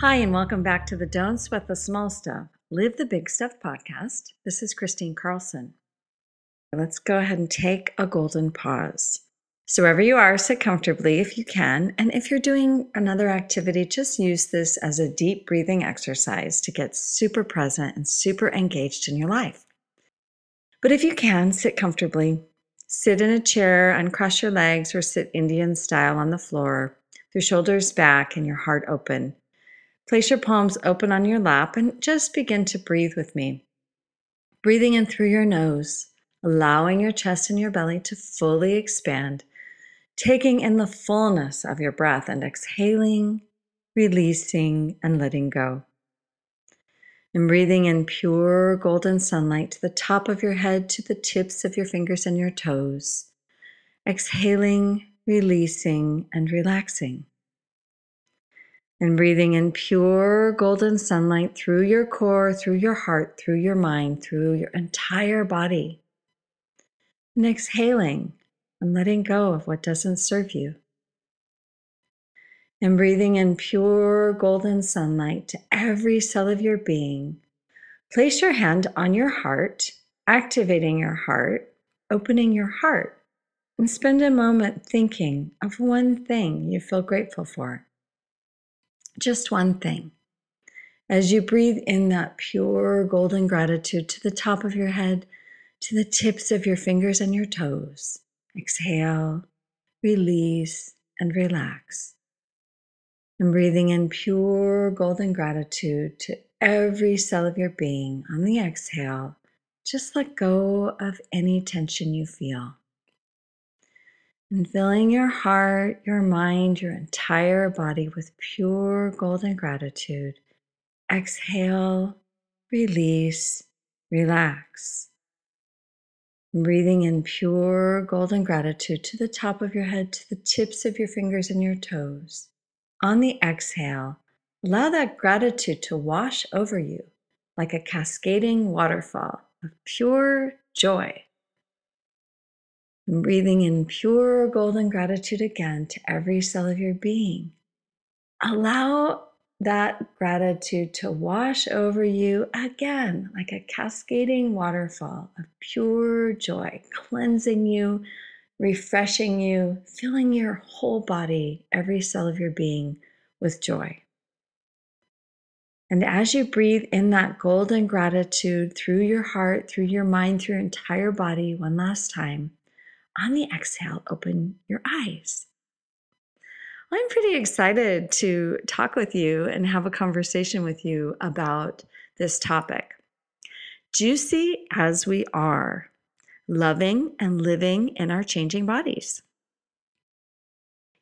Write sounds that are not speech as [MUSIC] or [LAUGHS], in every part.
Hi, and welcome back to the Don't Sweat the Small Stuff, Live the Big Stuff podcast. This is Kristine Carlson. Let's go ahead and take a golden pause. So, wherever you are, sit comfortably if you can. And if you're doing another activity, just use this as a deep breathing exercise to get super present and super engaged in your life. But if you can, sit comfortably. Sit in a chair, uncross your legs, or sit Indian style on the floor, your shoulders back and your heart open. Place your palms open on your lap and just begin to breathe with me. Breathing in through your nose, allowing your chest and your belly to fully expand, taking in the fullness of your breath and exhaling, releasing, and letting go. And breathing in pure golden sunlight to the top of your head, to the tips of your fingers and your toes. Exhaling, releasing, and relaxing and breathing in pure golden sunlight through your core, through your heart, through your mind, through your entire body. And exhaling and letting go of what doesn't serve you. And breathing in pure golden sunlight to every cell of your being. Place your hand on your heart, activating your heart, opening your heart, and spend a moment thinking of one thing you feel grateful for just one thing. As you breathe in that pure golden gratitude to the top of your head, to the tips of your fingers and your toes, exhale, release, and relax. And breathing in pure golden gratitude to every cell of your being on the exhale, just let go of any tension you feel and filling your heart, your mind, your entire body with pure golden gratitude. Exhale, release, relax. Breathing in pure golden gratitude to the top of your head, to the tips of your fingers and your toes. On the exhale, allow that gratitude to wash over you like a cascading waterfall of pure joy breathing in pure golden gratitude again to every cell of your being. Allow that gratitude to wash over you again like a cascading waterfall of pure joy, cleansing you, refreshing you, filling your whole body, every cell of your being with joy. And as you breathe in that golden gratitude through your heart, through your mind, through your entire body, one last time, on the exhale, open your eyes. I'm pretty excited to talk with you and have a conversation with you about this topic. Juicy as we are, loving and living in our changing bodies.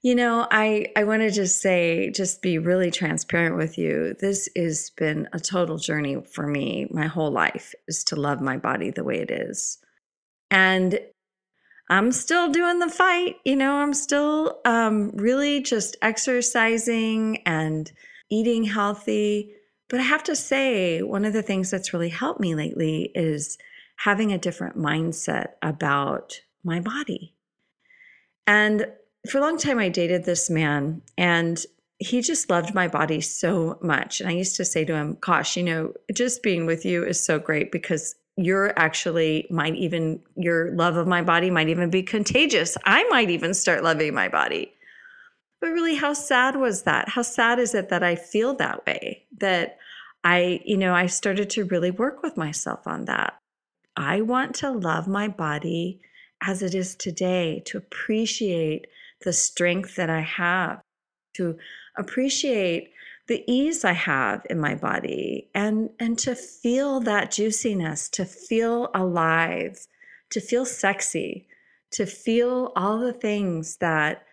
You know, I, I want to just say, just be really transparent with you. This has been a total journey for me my whole life is to love my body the way it is. And I'm still doing the fight. You know, I'm still um, really just exercising and eating healthy. But I have to say, one of the things that's really helped me lately is having a different mindset about my body. And for a long time, I dated this man, and he just loved my body so much. And I used to say to him, Gosh, you know, just being with you is so great because you're actually might even your love of my body might even be contagious. I might even start loving my body. But really how sad was that? How sad is it that I feel that way? That I, you know, I started to really work with myself on that. I want to love my body as it is today, to appreciate the strength that I have, to appreciate the ease I have in my body and and to feel that juiciness, to feel alive, to feel sexy, to feel all the things that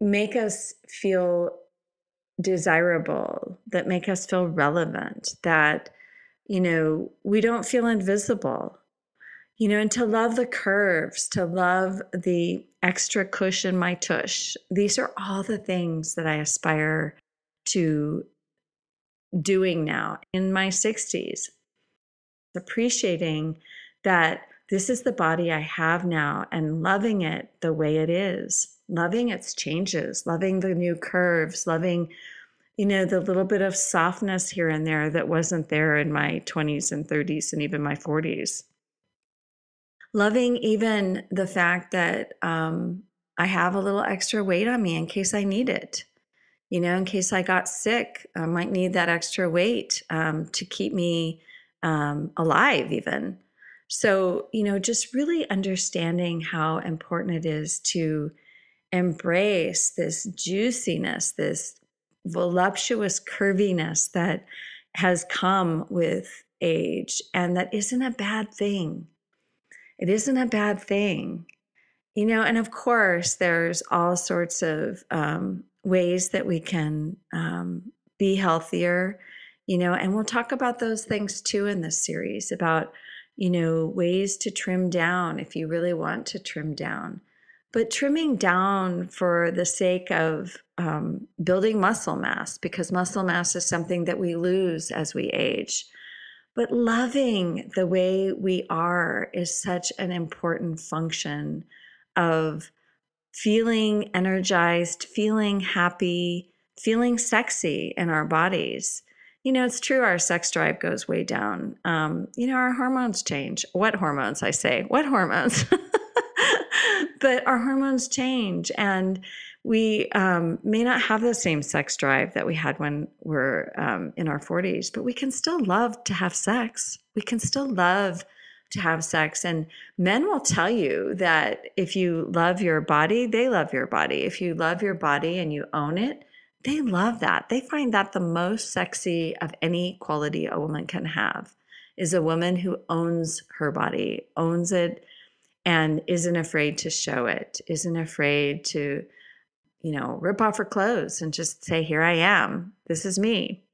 make us feel desirable, that make us feel relevant, that, you know, we don't feel invisible. You know, and to love the curves, to love the extra cushion my tush. These are all the things that I aspire to doing now in my 60s. Appreciating that this is the body I have now and loving it the way it is, loving its changes, loving the new curves, loving, you know, the little bit of softness here and there that wasn't there in my 20s and 30s and even my 40s. Loving even the fact that um, I have a little extra weight on me in case I need it. You know, in case I got sick, I might need that extra weight um, to keep me um, alive, even. So, you know, just really understanding how important it is to embrace this juiciness, this voluptuous curviness that has come with age, and that isn't a bad thing. It isn't a bad thing. You know, and of course, there's all sorts of um, ways that we can um, be healthier, you know, and we'll talk about those things too in this series about you know, ways to trim down if you really want to trim down. But trimming down for the sake of um, building muscle mass, because muscle mass is something that we lose as we age. But loving the way we are is such an important function of feeling energized, feeling happy, feeling sexy in our bodies you know, it's true our sex drive goes way down. Um, you know, our hormones change. What hormones, I say? What hormones? [LAUGHS] but our hormones change and we um, may not have the same sex drive that we had when we're um, in our 40s, but we can still love to have sex. We can still love to have sex. And men will tell you that if you love your body, they love your body. If you love your body and you own it, they love that. They find that the most sexy of any quality a woman can have is a woman who owns her body, owns it, and isn't afraid to show it, isn't afraid to, you know, rip off her clothes and just say, Here I am. This is me.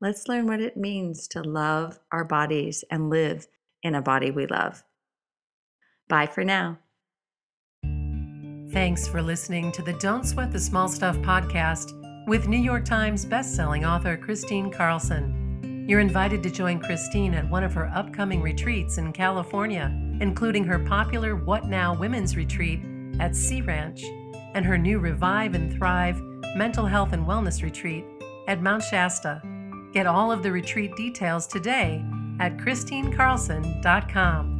Let's learn what it means to love our bodies and live in a body we love. Bye for now. Thanks for listening to the Don't Sweat the Small Stuff podcast with New York Times bestselling author Kristine Carlson. You're invited to join Kristine at one of her upcoming retreats in California, including her popular What Now Women's Retreat at Sea Ranch and her new Revive and Thrive Mental Health and Wellness Retreat at Mount Shasta. Get all of the retreat details today at KristineCarlson.com.